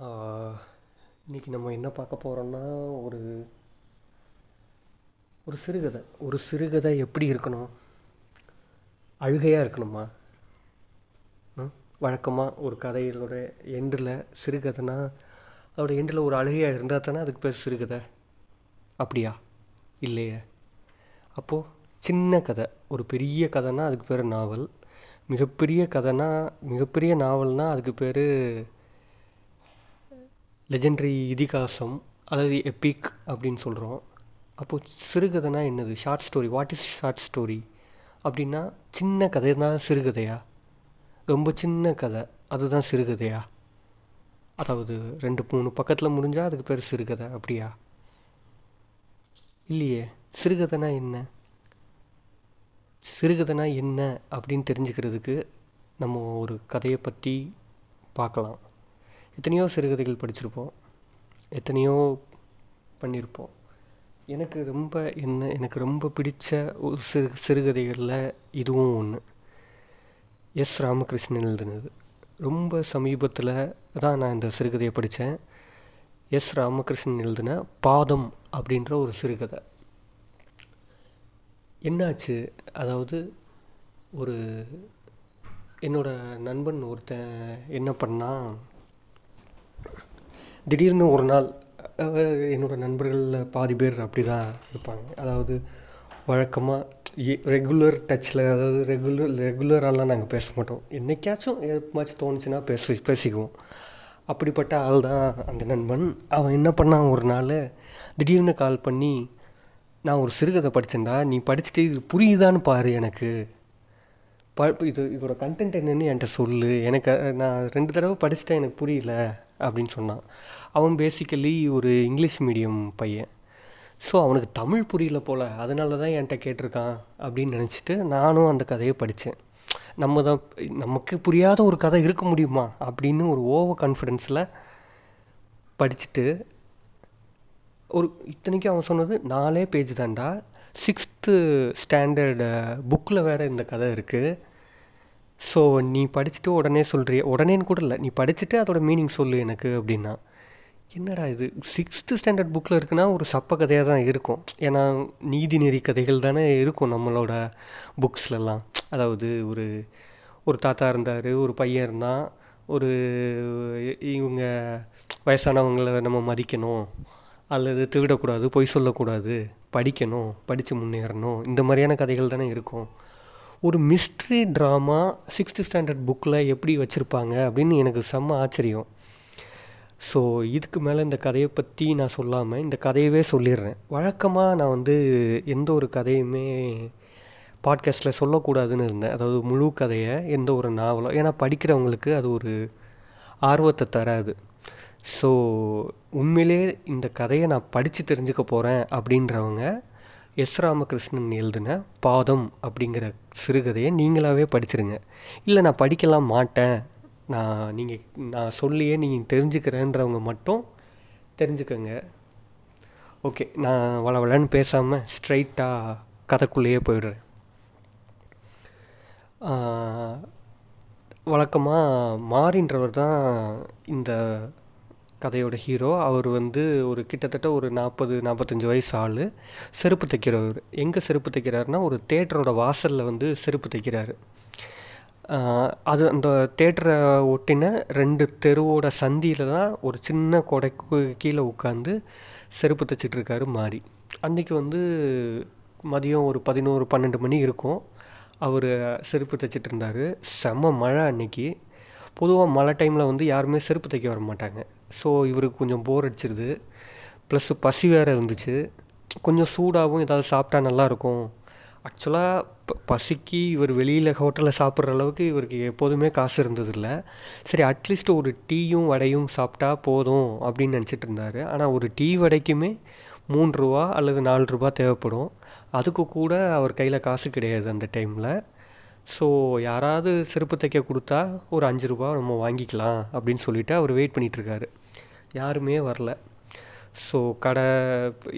இன்றைக்கி நம்ம என்ன பார்க்க போகிறோம்னா ஒரு ஒரு சிறுகதை. ஒரு சிறுகதை எப்படி இருக்கணும்? அழுகையாக இருக்கணுமா? வழக்கமாக ஒரு கதையிலோட எண்டில் சிறுகதைனா அதோட எண்டில் ஒரு அழுகையாக இருந்தால் தானே அதுக்கு பேர் சிறுகதை. அப்படியா? இல்லையே. அப்போது சின்ன கதை. ஒரு பெரிய கதைனா அதுக்கு பேர் நாவல். மிகப்பெரிய கதைனா மிகப்பெரிய நாவல்னால் அதுக்கு பேர் லெஜெண்ட்ரி இதிகாசம் அதாவது எப்பிக் அப்படின்னு சொல்கிறோம் அப்போது சிறுகதைனா என்னது? Short story what is short story அப்படின்னா சின்ன கதை. தான் சிறுகதையா? ரொம்ப சின்ன கதை. அதுதான் சிறுகதையா? அதாவது ரெண்டு மூணு பக்கத்தில் முடிஞ்சால் அதுக்கு பேர் சிறுகதை. அப்படியா? இல்லையே. சிறுகதைனா என்ன? சிறுகதைனா என்ன அப்படின்னு தெரிஞ்சுக்கிறதுக்கு நம்ம ஒரு கதையை பற்றி பார்க்கலாம். எத்தனையோ சிறுகதைகள் படிச்சிருப்போம். எத்தனையோ பண்ணியிருப்போம் எனக்கு ரொம்ப என்ன எனக்கு ரொம்ப பிடிச்ச ஒரு சிறு சிறுகதைகளில் இதுவும் ஒன்று எஸ் ராமகிருஷ்ணன் எழுதுனது. ரொம்ப சமீபத்தில் தான் நான் இந்த சிறுகதையை படித்தேன் எஸ் ராமகிருஷ்ணன் எழுதின பாதம் அப்படின்ற ஒரு சிறுகதை. என்னாச்சு? அதாவது ஒரு என்னோடய நண்பன் ஒருத்தன் என்ன பண்ணால் திடீர்னு ஒரு நாள் என்னோடய நண்பர்களில் பாதி பேர் அப்படி தான் இருப்பாங்க. அதாவது வழக்கமாக ரெகுலர் டச்சில் அதாவது ரெகுலர் ரெகுலராலாம் நாங்கள் பேச மாட்டோம். என்றைக்காச்சும் எப்போமாச்சும் தோணுச்சுன்னா பேசி பேசிக்குவோம். அப்படிப்பட்ட ஆள் தான் அந்த நண்பன். அவன் என்ன பண்ணான் ஒரு நாள் திடீர்னு கால் பண்ணி நான் ஒரு சிறுகதை படித்தேன்டா நீ படிச்சுட்டு இது புரியுதான்னு பாரு எனக்கு. ப இது இதோட கண்டென்ட் என்னென்னு என்கிட்ட சொல்லு. எனக்கு நான் ரெண்டு தடவை படிச்சுட்டேன் எனக்கு புரியல. அப்படின்னு சொன்னான். அவன் பேசிக்கலி ஒரு இங்கிலீஷ் மீடியம் பையன். ஸோ அவனுக்கு தமிழ் புரியல போல். அதனால தான் என்கிட்ட கேட்டிருக்கான் அப்படின்னு நினச்சிட்டு நானும் அந்த கதையை படித்தேன். நம்ம தான் நமக்கு புரியாத ஒரு கதை இருக்க முடியுமா அப்படின்னு ஒரு ஓவர் கான்ஃபிடென்ஸில் படிச்சுட்டு ஒரு இத்தனைக்கும் அவன் சொன்னது நாலே பேஜ் தான்டா. சிக்ஸ்த்து ஸ்டாண்டர்டு புக்கில் வேறு இந்த கதை இருக்குது ஸோ நீ படிச்சுட்டு உடனே சொல்கிறிய உடனேன்னு கூட இல்லை. நீ படிச்சுட்டு அதோட மீனிங் சொல்லு எனக்கு அப்படின்னா. என்னடா இது? சிக்ஸ்த்து ஸ்டாண்டர்ட் புக்கில் இருக்குன்னா ஒரு சப்ப கதையாக தான் இருக்கும். ஏன்னா நீதிநெறி கதைகள் தானே இருக்கும் நம்மளோட புக்ஸ்லலாம் அதாவது ஒரு ஒரு தாத்தா இருந்தார் ஒரு பையன் இருந்தான் ஒரு இவங்க வயசானவங்களை நம்ம மதிக்கணும். அல்லது திருடக்கூடாது பொய் சொல்லக்கூடாது. படிக்கணும் படித்து முன்னேறணும். இந்த மாதிரியான கதைகள் தானே இருக்கும். ஒரு மிஸ்ட்ரி ட்ராமா சிக்ஸ்த்து ஸ்டாண்டர்ட் புக்கில் எப்படி வச்சுருப்பாங்க அப்படின்னு எனக்கு செம்ம ஆச்சரியம். ஸோ இதுக்கு மேலே இந்த கதையை பற்றி நான் சொல்லாமல் இந்த கதையவே சொல்லிடுறேன். வழக்கமாக நான் வந்து எந்த ஒரு கதையுமே பாட்காஸ்ட்டில் சொல்லக்கூடாதுன்னு இருந்தேன். அதாவது முழு கதையை எந்த ஒரு நாவலோ ஏன்னா படிக்கிறவங்களுக்கு அது ஒரு ஆர்வத்தை தராது. ஸோ உண்மையிலே இந்த கதையை நான் படித்து தெரிஞ்சுக்க போகிறேன் அப்படின்றவங்க எஸ் ராமகிருஷ்ணன் எழுதின பாதம் அப்படிங்கிற சிறுகதையை நீங்களாகவே படிச்சிருங்க. இல்லை நான் படிக்கலாம் மாட்டேன். நான் நீங்கள் நான் சொல்லியே நீங்கள் தெரிஞ்சுக்கிறேன்றவங்க மட்டும் தெரிஞ்சுக்கோங்க. ஓகே நான் வள வளன்னு பேசாமல் ஸ்ட்ரைட்டாக கதைக்குள்ளேயே போயிடுறேன். வழக்கமாக மாறின்றவர் தான் இந்த கதையோட ஹீரோ அவர் வந்து ஒரு கிட்டத்தட்ட ஒரு நாற்பது நாற்பத்தஞ்சு வயசு ஆள். செருப்பு தைக்கிறவர். எங்கே செருப்பு தைக்கிறாருன்னா ஒரு தேட்டரோட வாசலில் வந்து செருப்பு தைக்கிறாரு. அது அந்த தேட்டரை ஒட்டின ரெண்டு தெருவோட சந்தியில் தான் ஒரு சின்ன கொடைக்கு கீழே உட்காந்து செருப்பு தைச்சிட்ருக்காரு மாறி அன்றைக்கி வந்து மதியம் ஒரு பதினோரு பன்னெண்டு மணி இருக்கும். அவர் செருப்பு தைச்சிட்டு இருந்தார் செம மழை அன்னைக்கு. பொதுவாக மழை டைமில் வந்து யாருமே செருப்பு தைக்க வர மாட்டாங்க ஸோ இவருக்கு கொஞ்சம் போர் அடிச்சிருது. ப்ளஸ்ஸு பசி வேறு இருந்துச்சு. கொஞ்சம் சூடாகவும் ஏதாவது சாப்பிட்டா நல்லாயிருக்கும். ஆக்சுவலாக ப பசிக்கு இவர் வெளியில் ஹோட்டலில் சாப்பிட்ற அளவுக்கு இவருக்கு எப்போதுமே காசு இருந்ததில்ல. சரி அட்லீஸ்ட் ஒரு டீயும் வடையும் சாப்பிட்டா போதும் அப்படின்னு நினச்சிட்டு இருந்தார். ஆனால் ஒரு டீ வடைக்குமே மூன்று ரூபா அல்லது நாலு ரூபா தேவைப்படும். அதுக்கு கூட அவர் கையில் காசு கிடையாது அந்த டைமில் ஸோ யாராவது செருப்பு தைக்க கொடுத்தா ஒரு அஞ்சு ரூபா நம்ம வாங்கிக்கலாம் அப்படின்னு சொல்லிவிட்டு அவர் வெயிட் பண்ணிகிட்ருக்காரு யாருமே வரல. ஸோ கடை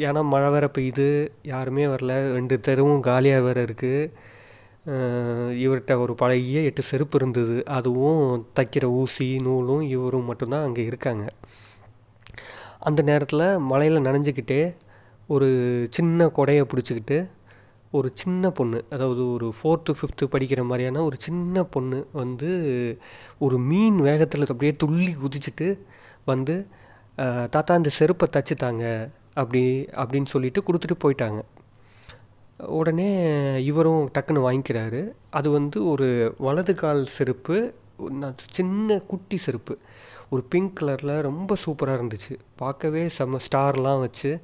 ஏன்னா மழை வேறு பெய்யுது. யாருமே வரல. ரெண்டு தெருவும் காலியாக வேறு இருக்குது இவர்கிட்ட ஒரு பழைய எட்டு செருப்பு இருந்தது. அதுவும் தைக்கிற ஊசி நூலும் இவரும் மட்டும்தான் அங்கே இருக்காங்க. அந்த நேரத்தில் மழையில் நனைஞ்சிக்கிட்டே ஒரு சின்ன கொடையை பிடிச்சிக்கிட்டு ஒரு சின்ன பொண்ணு அதாவது ஒரு ஃபோர்த்து ஃபிஃப்த்து படிக்கிற மாதிரியான ஒரு சின்ன பொண்ணு வந்து ஒரு மீன் வேகத்தில் அப்படியே துள்ளி குதிச்சுட்டு வந்து தாத்தா இந்த செருப்பை தச்சு அப்படி அப்படின்னு சொல்லிட்டு கொடுத்துட்டு போயிட்டாங்க. உடனே இவரும் டக்குன்னு வாங்கிக்கிறாரு. அது வந்து ஒரு வலது கால் செருப்பு சின்ன குட்டி செருப்பு. ஒரு பிங்க் கலரில் ரொம்ப சூப்பராக இருந்துச்சு. பார்க்கவே செம்ம ஸ்டார்லாம் வச்சு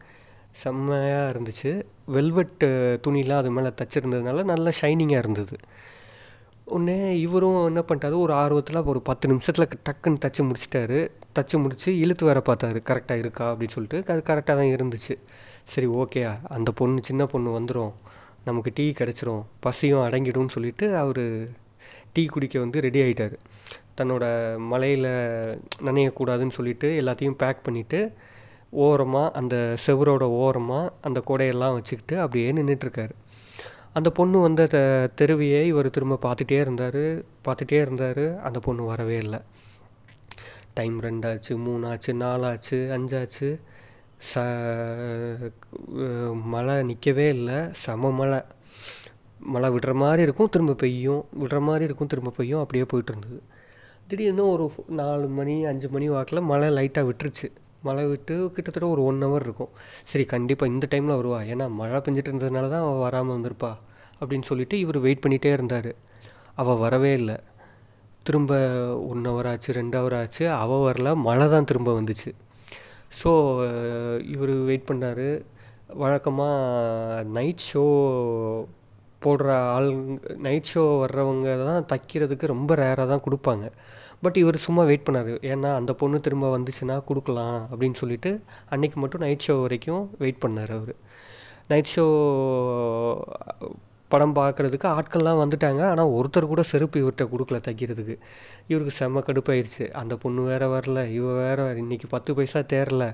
செம்மையாக இருந்துச்சு. வெல்வெட்டு துணிலாம் அது மேலே தச்சிருந்ததுனால நல்லா ஷைனிங்காக இருந்தது. உடனே இவரும் என்ன பண்ணிட்டாரு? ஒரு ஆர்வத்தில் ஒரு பத்து நிமிஷத்தில் டக்குன்னு தச்சு முடிச்சிட்டாரு. தச்சு முடித்து இழுத்து வேற பார்த்தாரு. கரெக்டாக இருக்கா? அப்படின்னு சொல்லிட்டு அது கரெக்டாக தான் இருந்துச்சு. சரி ஓகே அந்த பொண்ணு சின்ன பொண்ணு வந்துடும் நமக்கு டீ கிடச்சிரும். பசியும் அடங்கிடும்னு சொல்லிட்டு அவர் டீ குடிக்க வந்து ரெடி ஆகிட்டார் தன்னோட மலையில் நனையக்கூடாதுன்னு சொல்லிட்டு எல்லாத்தையும் பேக் பண்ணிவிட்டு ஓரமாக அந்த செவரோட ஓரமாக அந்த கொடையெல்லாம் வச்சுக்கிட்டு அப்படியே நின்றுட்டுருக்காரு அந்த பொண்ணு வந்த த தெருவியை இவர் திரும்ப பார்த்துட்டே இருந்தார் பார்த்துட்டே இருந்தார் அந்த பொண்ணு வரவே இல்லை. டைம் ரெண்டாச்சு மூணாச்சு நாலாச்சு அஞ்சாச்சு. ச மழை நிற்கவே இல்லை செம மழை. மழை விடுற மாதிரி இருக்கும் திரும்ப பெய்யும். விடுற மாதிரி இருக்கும் திரும்ப பெய்யும் அப்படியே போயிட்டு இருந்தது. திடீர்னு ஒரு நாலு மணி அஞ்சு மணி வாக்கில் மழை லைட்டாக விட்டுருச்சு. மழை விட்டு கிட்டத்தட்ட ஒரு ஒன் ஹவர் இருக்கும். சரி கண்டிப்பாக இந்த டைமில் வருவா. ஏன்னா மழை பெஞ்சிட்டு இருந்ததுனால தான் அவள் வராமல் வந்திருப்பா. அப்படின்னு சொல்லிட்டு இவர் வெயிட் பண்ணிகிட்டே இருந்தார். அவள் வரவே இல்லை. திரும்ப ஒன் ஹவர் ஆச்சு ரெண்டு ஹவர் ஆச்சு. அவள் வரல மழை தான் திரும்ப வந்துச்சு. ஸோ இவர் வெயிட் பண்ணார். வழக்கமாக நைட் ஷோ போடுற ஆள் நைட் ஷோ வர்றவங்க தான் தைக்கிறதுக்கு ரொம்ப ரேராக தான் கொடுப்பாங்க. பட் இவர் சும்மா வெயிட் பண்ணார். ஏன்னா அந்த பொண்ணு திரும்ப வந்துச்சுன்னா கொடுக்கலாம் அப்படின்னு சொல்லிட்டு அன்றைக்கி மட்டும் நைட் ஷோ வரைக்கும் வெயிட் பண்ணார் அவர். நைட் ஷோ படம் பார்க்குறதுக்கு ஆட்கள்லாம் வந்துட்டாங்க. ஆனால் ஒருத்தர் கூட செருப்பு இவர்கிட்ட கொடுக்கல தைக்கிறதுக்கு. இவருக்கு செம்ம கடுப்பாயிருச்சு. அந்த பொண்ணு வேறு வரல. இவ வேறு இன்றைக்கி பத்து பைசா தேரல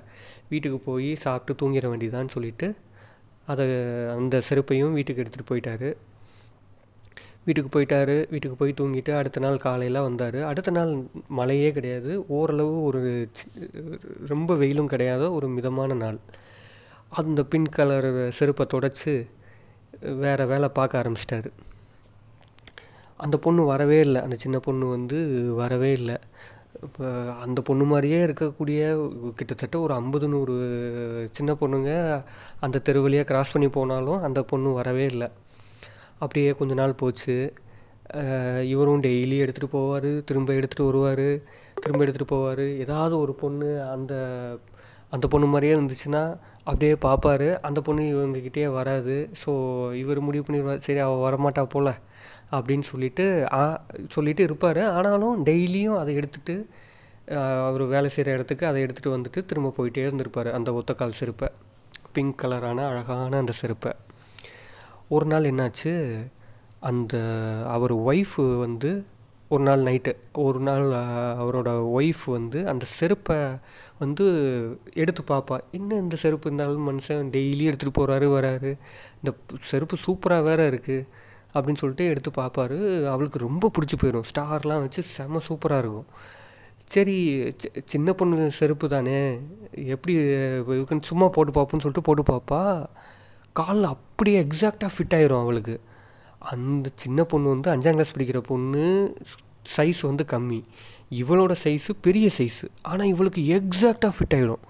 வீட்டுக்கு போய் சாப்பிட்டு தூங்கிட வேண்டியதான்னு சொல்லிட்டு அதை அந்த செருப்பையும் வீட்டுக்கு எடுத்துகிட்டு போயிட்டார். வீட்டுக்கு போயிட்டார் வீட்டுக்கு போய் தூங்கிட்டு அடுத்த நாள் காலையில் வந்தார். அடுத்த நாள் மழையே கிடையாது. ஓரளவு ஒரு ரொம்ப வெயிலும் கிடையாது ஒரு மிதமான நாள். அந்த பிங்க் கலர் செருப்பை தொடச்சி வேறு வேலை பார்க்க ஆரம்பிச்சிட்டாரு. அந்த பொண்ணு வரவே இல்லை. அந்த சின்ன பொண்ணு வந்து வரவே இல்லை. இப்போ அந்த பொண்ணு மாதிரியே இருக்கக்கூடிய கிட்டத்தட்ட ஒரு ஐம்பது நூறு சின்ன பொண்ணுங்க அந்த தெரு வழியாக கிராஸ் பண்ணி போனாலும் அந்த பொண்ணு வரவே இல்லை. அப்படியே கொஞ்ச நாள் போச்சு. இவரும் டெய்லி எடுத்துகிட்டு போவார் திரும்ப எடுத்துகிட்டு வருவார் திரும்ப எடுத்துகிட்டு போவார். ஏதாவது ஒரு பொண்ணு அந்த அந்த பொண்ணு மாதிரியே இருந்துச்சுன்னா அப்படியே பார்ப்பாரு அந்த பொண்ணு இவங்ககிட்டயே வராது. ஸோ இவர் முடிவு பண்ணிடுவார். சரி அவள் வரமாட்டா போல் அப்படின்னு சொல்லிட்டு சொல்லிட்டு இருப்பார். ஆனாலும் டெய்லியும் அதை எடுத்துகிட்டு அவர் வேலை செய்கிற இடத்துக்கு அதை எடுத்துகிட்டு வந்துட்டு திரும்ப போயிட்டே இருந்திருப்பார். அந்த ஒத்தக்கால் செருப்பை. பிங்க் கலரான அழகான அந்த செருப்பை. ஒரு நாள் என்னாச்சு? அந்த அவர் ஒய்ஃபு வந்து ஒரு நாள் நைட்டு ஒரு நாள் அவரோட ஒய்ஃப் வந்து அந்த செருப்பை வந்து எடுத்து பார்ப்பா என்ன இந்த செருப்பு? இருந்தாலும் மனுஷன் டெய்லி எடுத்துகிட்டு போகிறாரு வராரு. இந்த செருப்பு சூப்பராக வேறு இருக்குது அப்படின்னு சொல்லிட்டு எடுத்து பார்ப்பாரு அவளுக்கு ரொம்ப பிடிச்சி போயிடும் ஸ்டார்லாம் வச்சு செம்ம சூப்பராக இருக்கும். சரி சின்ன பொண்ணு செருப்பு தானே? எப்படி இருக்குன்னு சும்மா போட்டு பார்ப்போன்னு சொல்லிட்டு போட்டு பார்ப்பா காலில் அப்படியே எக்ஸாக்டாக ஃபிட் ஆயிரும் அவளுக்கு. அந்த சின்ன பொண்ணு வந்து அஞ்சாம் கிளாஸ் படிக்கிற பொண்ணு சைஸ் வந்து கம்மி. இவளோட சைஸு பெரிய சைஸு ஆனால் இவளுக்கு எக்ஸாக்டாக ஃபிட் ஆகிடும்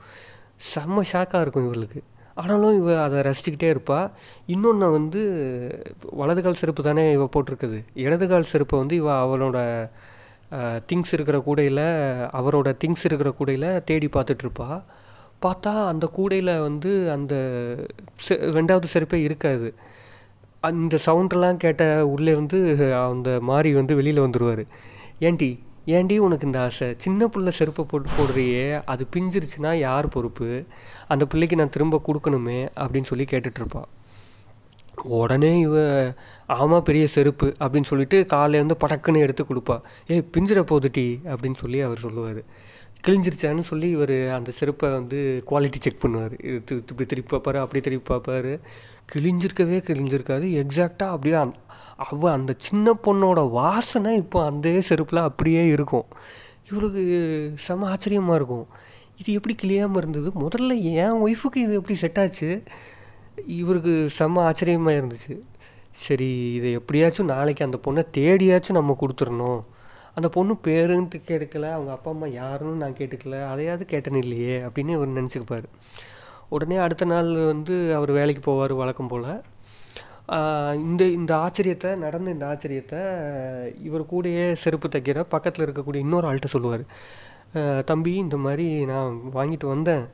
செம்ம ஷாக்காக இருக்கும் இவளுக்கு. ஆனாலும் இவ அதை ரசிச்சுக்கிட்டே இருப்பாள் இன்னொன்று வந்து வலது கால் செருப்பு தானே இவ போட்டிருக்குது. இடது கால் செருப்பை வந்து இவ அவளோட திங்ஸ் இருக்கிற கூடையில் அவரோட திங்ஸ் இருக்கிற கூடையில் தேடி பார்த்துட்ருப்பா பார்த்தா அந்த கூடையில் வந்து அந்த ரெண்டாவது செருப்பே இருக்காது. அந்த சவுண்டெல்லாம் கேட்ட உள்ளேருந்து அந்த மாறி வந்து வெளியில் வந்துடுவார் ஏன்டி ஏன்டி உனக்கு இந்த ஆசை? சின்ன பிள்ளை செருப்பை போட்டு போடுறியே அது பிஞ்சிருச்சுன்னா யார் பொறுப்பு? அந்த பிள்ளைக்கு நான் திரும்ப கொடுக்கணுமே அப்படின்னு சொல்லி கேட்டுட்ருப்பான் உடனே இவ ஆமாம் பெரிய செருப்பு அப்படின்னு சொல்லிட்டு காலையிலேருந்து படக்குன்னு எடுத்து கொடுப்பா. ஏய் பிஞ்சிட போகுது அப்படின்னு சொல்லி அவர் சொல்லுவார். கிழிஞ்சிருச்சான்னு சொல்லி இவர் அந்த செருப்பை வந்து குவாலிட்டி செக் பண்ணுவார். இப்படி திருப்பி பார்ப்பாரு அப்படி திருப்பி பார்ப்பாரு. கிழிஞ்சிருக்கவே கிழிஞ்சிருக்காது. எக்ஸாக்டாக அப்படியே அந் அவ அந்த சின்ன பொண்ணோட வாசனை இப்போ அந்த செருப்பில் அப்படியே இருக்கும். இவருக்கு செம ஆச்சரியமாக இருக்கும். இது எப்படி கிளியாமல் இருந்தது? முதல்ல என் ஒய்ஃபுக்கு இது எப்படி செட் ஆச்சு? இவருக்கு செம ஆச்சரியமாக இருந்துச்சு. சரி இதை எப்படியாச்சும் நாளைக்கு அந்த பொண்ணை தேடியாச்சும் நம்ம கொடுத்துடணும். அந்த பொண்ணு பேருன்ட்டு கேட்கல அவங்க அப்பா அம்மா யாருன்னு நான் கேட்டுக்கல அதையாவது கேட்டேன் இல்லையே அப்படின்னு இவர் நினச்சிக்குப்பார். உடனே அடுத்த நாள் வந்து அவர் வேலைக்கு போவார் வழக்கம் போல். இந்த இந்த ஆச்சரியத்தை நடந்த இந்த ஆச்சரியத்தை இவர் கூடயே செருப்பு தைக்கிற பக்கத்தில் இருக்கக்கூடிய இன்னொரு ஆள்கிட்ட சொல்லுவார். தம்பி இந்த மாதிரி நான் வாங்கிட்டு வந்தேன்.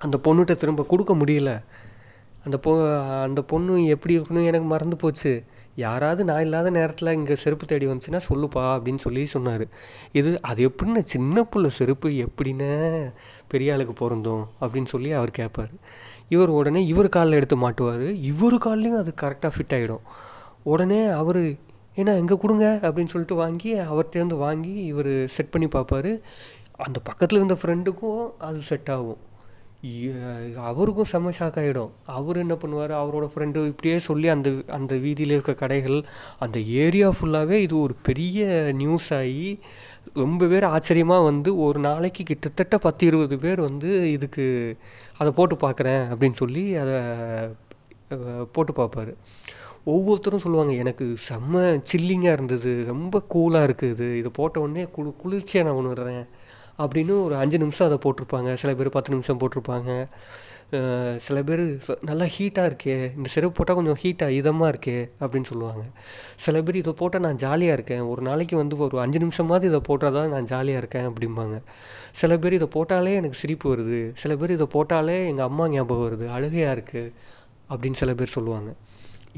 அந்த பொண்ணுகிட்ட திரும்ப கொடுக்க முடியல. அந்த பொ அந்த பொண்ணு எப்படி இருக்கணும் எனக்கு மறந்து போச்சு. யாராவது நான் இல்லாத நேரத்தில் இங்கே செருப்பு தேடி வந்துச்சுன்னா சொல்லுப்பா அப்படின்னு சொல்லி சொன்னார். இது அது எப்படின்னு சின்ன பிள்ளை செருப்பு எப்படின்னு பெரிய ஆளுக்கு பொருந்தும் அப்படின்னு சொல்லி அவர் கேட்பார் இவர் உடனே இவர் காலில் எடுத்து மாட்டுவார். இவர் கால்லையும் அது கரெக்டாக ஃபிட் ஆகிடும் உடனே அவர் ஏன்னா எங்கே கொடுங்க அப்படின்னு சொல்லிட்டு வாங்கி அவர்கிட்டேருந்து வாங்கி இவர் செட் பண்ணி பார்ப்பாரு அந்த பக்கத்தில் இருந்த ஃப்ரெண்டுக்கும் அது செட் ஆகும். அவருக்கும் செம்ம ஷாக் ஆகிடும் அவர் என்ன பண்ணுவார்? அவரோட ஃப்ரெண்டு இப்படியே சொல்லி அந்த அந்த வீதியில் இருக்க கடைகள் அந்த ஏரியா ஃபுல்லாகவே இது ஒரு பெரிய நியூஸ் ஆகி ரொம்ப பேர் ஆச்சரியமாக வந்து ஒரு நாளைக்கு கிட்டத்தட்ட பத்து இருபது பேர் வந்து இதுக்கு அதை போட்டு பார்க்குறேன் அப்படின்னு சொல்லி அதை போட்டு பார்ப்பாரு. ஒவ்வொருத்தரும் சொல்லுவாங்க எனக்கு செம்ம சில்லிங்காக இருந்தது ரொம்ப கூலாக இருக்குது. இதை போட்ட உடனே குளு குளிர்ச்சியாக நான் உணர்றேன். அப்படின்னு ஒரு அஞ்சு நிமிஷம் அதை போட்டிருப்பாங்க. சில பேர் பத்து நிமிஷம் போட்டிருப்பாங்க. சில பேர் நல்லா ஹீட்டாக இருக்கே. இந்த செருப்பு போட்டால் கொஞ்சம் ஹீட்டாக இதமாக இருக்கே அப்படின்னு சொல்லுவாங்க. சில பேர் இதை போட்டால் நான் ஜாலியாக இருக்கேன். ஒரு நாளைக்கு வந்து ஒரு அஞ்சு நிமிஷமாவது இதை போட்டால் தான் நான் ஜாலியாக இருக்கேன் அப்படிம்பாங்க. சில பேர் இதை போட்டாலே எனக்கு சிரிப்பு வருது. சில பேர் இதை போட்டாலே எங்கள் அம்மா ஞாபகம் வருது. அழுகையாக இருக்குது அப்படின்னு சில பேர் சொல்லுவாங்க.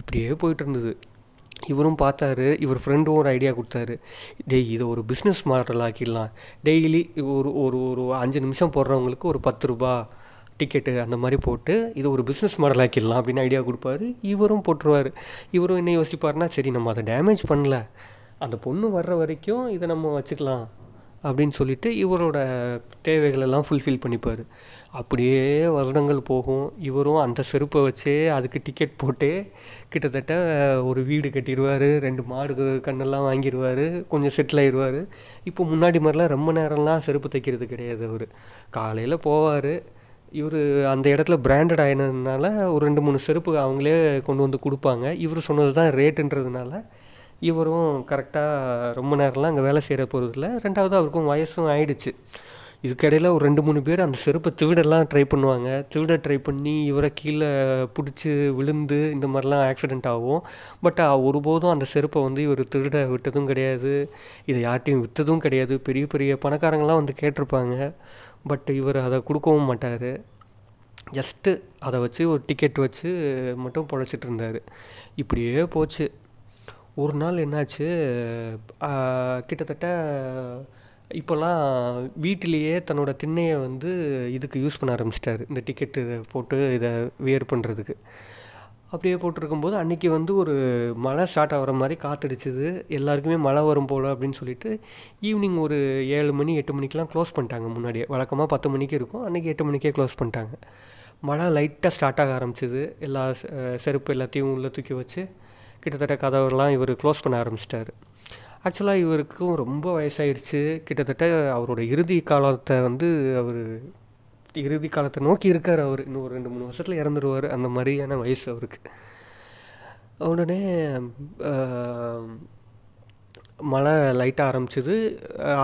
இப்படியே போயிட்டு இருந்தது. இவரும் பார்த்தாரு இவர் ஃப்ரெண்டும் ஒரு ஐடியா கொடுத்தாரு. டெய் இதை ஒரு பிஸ்னஸ் மாடல் ஆக்கிடலாம். டெய்லி ஒரு ஒரு ஒரு அஞ்சு நிமிஷம் போடுறவங்களுக்கு ஒரு பத்து ரூபா டிக்கெட்டு அந்த மாதிரி போட்டு இது ஒரு பிஸ்னஸ் மாடல் ஆக்கிடலாம் அப்படின்னு ஐடியா கொடுப்பாரு. இவரும் போட்டுருவார். இவரும் என்ன யோசிப்பாருன்னா சரி நம்ம அதை டேமேஜ் பண்ணல. அந்த பொண்ணு வர்ற வரைக்கும் இதை நம்ம வச்சுக்கலாம். அப்படின்னு சொல்லிட்டு இவரோட தேவைகளெல்லாம் ஃபுல்ஃபில் பண்ணிப்பார். அப்படியே வருடங்கள் போகும். இவரும் அந்த செருப்பை வச்சே அதுக்கு டிக்கெட் போட்டு கிட்டத்தட்ட ஒரு வீடு கட்டிடுவார் ரெண்டு மாடு கண்ணெல்லாம் வாங்கிடுவார் கொஞ்சம் செட்டில் ஆயிடுவார் இப்போ முன்னாடி மாதிரிலாம் ரொம்ப நேரம்லாம் செருப்பு தைக்கிறது கிடையாது அவர். காலையில் போவார். இவர் அந்த இடத்துல பிராண்டட் ஆயினதுனால ஒரு ரெண்டு மூணு செருப்பு அவங்களே கொண்டு வந்து கொடுப்பாங்க. இவர் சொன்னது தான் ரேட்டுன்றதுனால இவரும் கரெக்டாக ரொம்ப நேரம்லாம் அங்கே வேலை செய்கிற போகிறதில்ல ரெண்டாவது அவருக்கும் வயசும் ஆயிடுச்சு. இதுக்கடையில் ஒரு ரெண்டு மூணு பேர் அந்த செருப்பை திருடெல்லாம் ட்ரை பண்ணுவாங்க. திருட ட்ரை பண்ணி இவரை கீழே பிடிச்சி விழுந்து இந்த மாதிரிலாம் ஆக்சிடெண்ட் ஆகும். பட் ஒருபோதும் அந்த செருப்பை வந்து இவர் திருட விட்டதும் கிடையாது. இதை யார்ட்டையும் விற்றதும் கிடையாது. பெரிய பெரிய பணக்காரங்களாம் வந்து கேட்டிருப்பாங்க. பட் இவர் அதை கொடுக்கவும் மாட்டார். ஜஸ்ட்டு அதை வச்சு ஒரு டிக்கெட் வச்சு மட்டும் பொழைச்சிட்டு இருந்தார். இப்படியே போச்சு. ஒரு நாள் என்னாச்சு கிட்டத்தட்ட இப்போல்லாம் வீட்டிலேயே தன்னோட திண்ணையை வந்து இதுக்கு யூஸ் பண்ண ஆரம்பிச்சிட்டாரு. இந்த டிக்கெட்டு போட்டு இதை வியர் பண்ணுறதுக்கு அப்படியே போட்டிருக்கும்போது அன்றைக்கி வந்து ஒரு மழை ஸ்டார்ட் ஆகிற மாதிரி காற்றடிச்சிது எல்லாருக்குமே மழை வரும் போல் அப்படின்னு சொல்லிட்டு ஈவினிங் ஒரு ஏழு மணி எட்டு மணிக்கெலாம் க்ளோஸ் பண்ணிட்டாங்க முன்னாடியே. வழக்கமாக பத்து மணிக்கு இருக்கும். அன்றைக்கி எட்டு மணிக்கே க்ளோஸ் பண்ணிட்டாங்க. மழை லைட்டாக ஸ்டார்ட் ஆக ஆரம்பிச்சிது. எல்லா செருப்பு எல்லாத்தையும் உள்ளே தூக்கி வச்சு கிட்டத்தட்ட கதவெல்லாம் இவர் க்ளோஸ் பண்ண ஆரம்பிச்சிட்டாரு. ஆக்சுவலாக இவருக்கும் ரொம்ப வயசாயிருச்சு. கிட்டத்தட்ட அவரோட இறுதி காலத்தை வந்து அவர் இறுதி காலத்தை நோக்கி இருக்கார் அவர். இன்னும் ஒரு ரெண்டு மூணு வருஷத்தில் இறந்துருவார். அந்த மாதிரியான வயசு அவருக்கு. உடனே மழை லைட்டாக ஆரம்பிச்சிது.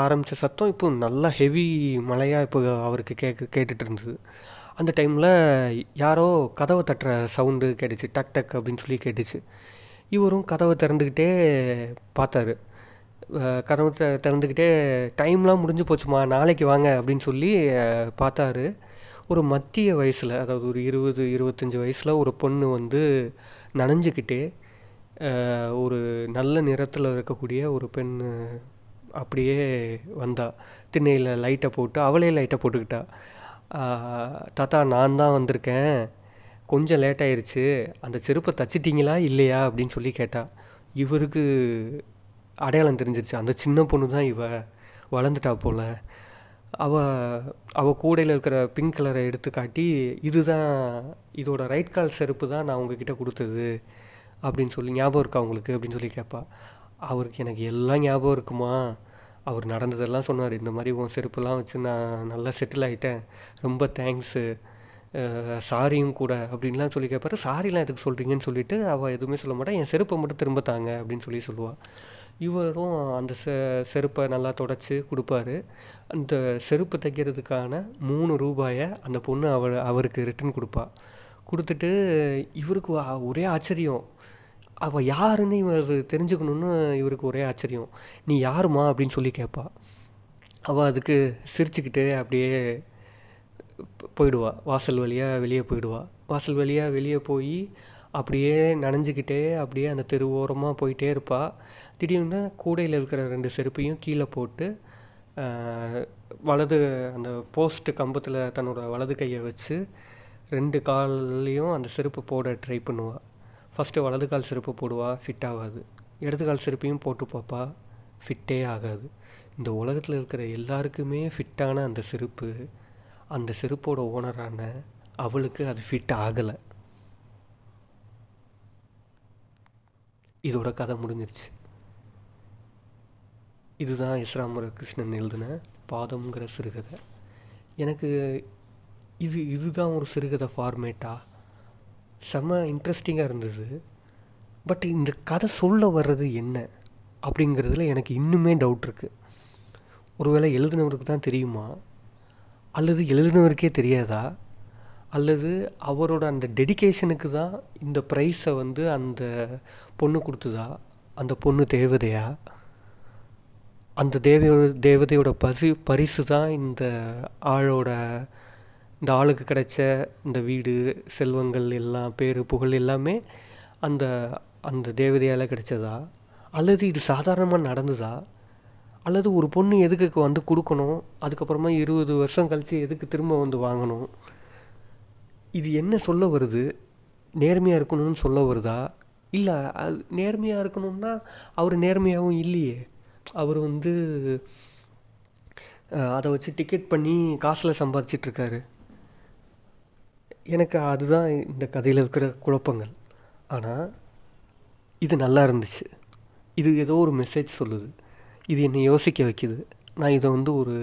ஆரம்பித்த சத்தம் இப்போ நல்லா ஹெவி மழையாக இப்போ அவருக்கு கேட்க கேட்டுட்டு இருந்தது. அந்த டைமில் யாரோ கதவை தட்டுற சவுண்டு கேட்டுச்சு. டக் டக் அப்படின்னு சொல்லி கேட்டுச்சு. இவரும் கதவை திறந்துக்கிட்டே பார்த்தாரு. கதவு த திறந்துக்கிட்டே டைம்லாம் முடிஞ்சு போச்சுமா நாளைக்கு வாங்க அப்படின்னு சொல்லி பார்த்தாரு. ஒரு மத்திய வயசில் அதாவது ஒரு இருபது இருபத்தஞ்சி வயசில் ஒரு பொண்ணு வந்து நனைஞ்சிக்கிட்டே ஒரு நல்ல நிறத்தில் இருக்கக்கூடிய ஒரு பெண் அப்படியே வந்தா. திண்ணையில் லைட்டை போட்டு அவளே லைட்டை போட்டுக்கிட்டா. தாத்தா நான் தான் வந்திருக்கேன். கொஞ்சம் லேட் ஆயிடுச்சு அந்த செருப்பை தச்சிட்டிங்களா இல்லையா அப்படின்னு சொல்லி கேட்டா இவருக்கு அடையாளம் தெரிஞ்சிருச்சு. அந்த சின்ன பொண்ணு தான் இவ வளர்ந்துட்டா போல. அவ அவ கூடையில் இருக்கிற பிங்க் கலரை எடுத்து காட்டி இதுதான் இதோட ரைட் கால் செருப்பு தான் நான் உங்ககிட்ட கொடுத்தது அப்படின்னு சொல்லி ஞாபகம் இருக்கா உங்களுக்கு? அப்படின்னு சொல்லி கேட்பா அவருக்கு எனக்கு எல்லாம் ஞாபகம் இருக்குமா? அவர் நடந்ததெல்லாம் சொன்னார். இந்த மாதிரி உன் செருப்புலாம் வச்சு நான் நல்லா செட்டில் ஆகிட்டேன் ரொம்ப தேங்க்ஸு சாரியும் கூட அப்படின்லாம் சொல்லி கேட்பாரு சாரிலாம் எதுக்கு சொல்கிறீங்கன்னு சொல்லிட்டு அவள் எதுவுமே சொல்ல மாட்டான் என் செருப்பை மட்டும் திரும்ப தாங்க அப்படின்னு சொல்லி சொல்லுவாள் இவரும் அந்த செ செருப்பை நல்லா தொடச்சி கொடுப்பாரு. அந்த செருப்பு தைக்கிறதுக்கான மூணு ரூபாயை அந்த பொண்ணு அவர் அவருக்கு ரிட்டன் கொடுப்பா. கொடுத்துட்டு இவருக்கு ஒரே ஆச்சரியம். அவள் யாருன்னு இவர் தெரிஞ்சுக்கணுன்னு இவருக்கு ஒரே ஆச்சரியம். நீ யாருமா அப்படின்னு சொல்லி கேட்பா அவள் அதுக்கு சிரிச்சுக்கிட்டு அப்படியே போயிடுவா. வாசல் வழியாக வெளியே போயிடுவா. வாசல் வழியாக வெளியே போய் அப்படியே நனைஞ்சுக்கிட்டே அப்படியே அந்த தெரு ஓரமாக போயிட்டே இருப்பா. திடீர்னு கூடையில் இருக்கிற ரெண்டு செருப்பையும் கீழே போட்டு வலது அந்த போஸ்ட் கம்பத்தில் தன்னோட வலது கையை வச்சு ரெண்டு கால்லையும் அந்த செருப்பு போட ட்ரை பண்ணுவாள் ஃபஸ்ட்டு வலது கால் செருப்பு போடுவா ஃபிட் ஆகாது. இடது கால் செருப்பையும் போட்டு பார்ப்பா ஃபிட்டே ஆகாது. இந்த உலகத்தில் இருக்கிற எல்லாருக்குமே ஃபிட்டான அந்த செருப்பு அந்த செருப்போட ஓனரான அவளுக்கு அது ஃபிட் ஆகலை. இதோட கதை முடிஞ்சிருச்சு. இதுதான் இஸ்ராமர கிருஷ்ணன் எழுதின பாதம்ங்கிற சிறுகதை. எனக்கு இது இதுதான் ஒரு சிறுகதை ஃபார்மேட்டா செம்ம இன்ட்ரெஸ்டிங்காக இருந்தது. பட் இந்த கதை சொல்ல வர்றது என்ன? அப்படிங்கிறதுல எனக்கு இன்னுமே டவுட் இருக்குது ஒருவேளை எழுதினவருக்கு தான் தெரியுமா? அல்லது எழுதினவருக்கே தெரியாதா? அல்லது அவரோட அந்த டெடிகேஷனுக்கு தான் இந்த ப்ரைஸை வந்து அந்த பொண்ணு கொடுத்ததா? அந்த பொண்ணு தேவதையா? அந்த தேவையோட தேவதையோட பசு பரிசு தான் இந்த ஆளோட இந்த ஆளுக்கு கிடைச்ச இந்த வீடு செல்வங்கள் எல்லாம் பேர் புகழ் எல்லாமே அந்த அந்த தேவதையால் கிடைச்சதா? அல்லது இது சாதாரணமாக நடந்ததா? அல்லது ஒரு பொண்ணு எதுக்கு வந்து கொடுக்கணும்? அதுக்கப்புறமா இருபது வருஷம் கழித்து எதுக்கு திரும்ப வந்து வாங்கணும்? இது என்ன சொல்ல வருது? நேர்மையாக இருக்கணும்னு சொல்ல வருதா? இல்லை அது நேர்மையாக இருக்கணும்னா அவர் நேர்மையாகவும் இல்லையே. அவர் வந்து அதை வச்சு டிக்கெட் பண்ணி காசில் சம்பாதிச்சிட்ருக்காரு எனக்கு அதுதான் இந்த கதையில் இருக்கிற குழப்பங்கள். ஆனால் இது நல்லா இருந்துச்சு. இது ஏதோ ஒரு மெசேஜ் சொல்லுது. இது என்னை யோசிக்க வைக்குது. நான் இதை வந்து ஒரு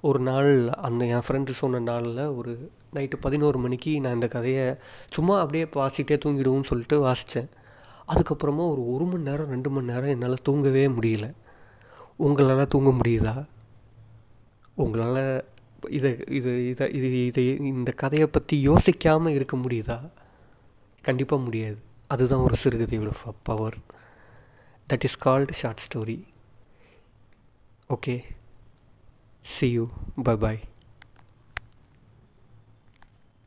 ஒரு நாள் அந்த என் ஃப்ரெண்டு சொன்ன நாளில் ஒரு நைட்டு பதினோரு மணிக்கு நான் இந்த கதையை சும்மா அப்படியே வாசிட்டே தூங்கிடுவோம்னு சொல்லிட்டு வாசித்தேன் அதுக்கப்புறமா ஒரு ஒரு மணி நேரம் ரெண்டு மணி நேரம் என்னால் தூங்கவே முடியல. உங்களால் தூங்க முடியுதா? உங்களால் இதை இது இதை இது இதை இந்த கதையை பற்றி யோசிக்காமல் இருக்க முடியுதா? கண்டிப்பாக முடியாது. அதுதான் ஒரு சிறுகதையோட power that is called short story okay see you. Bye bye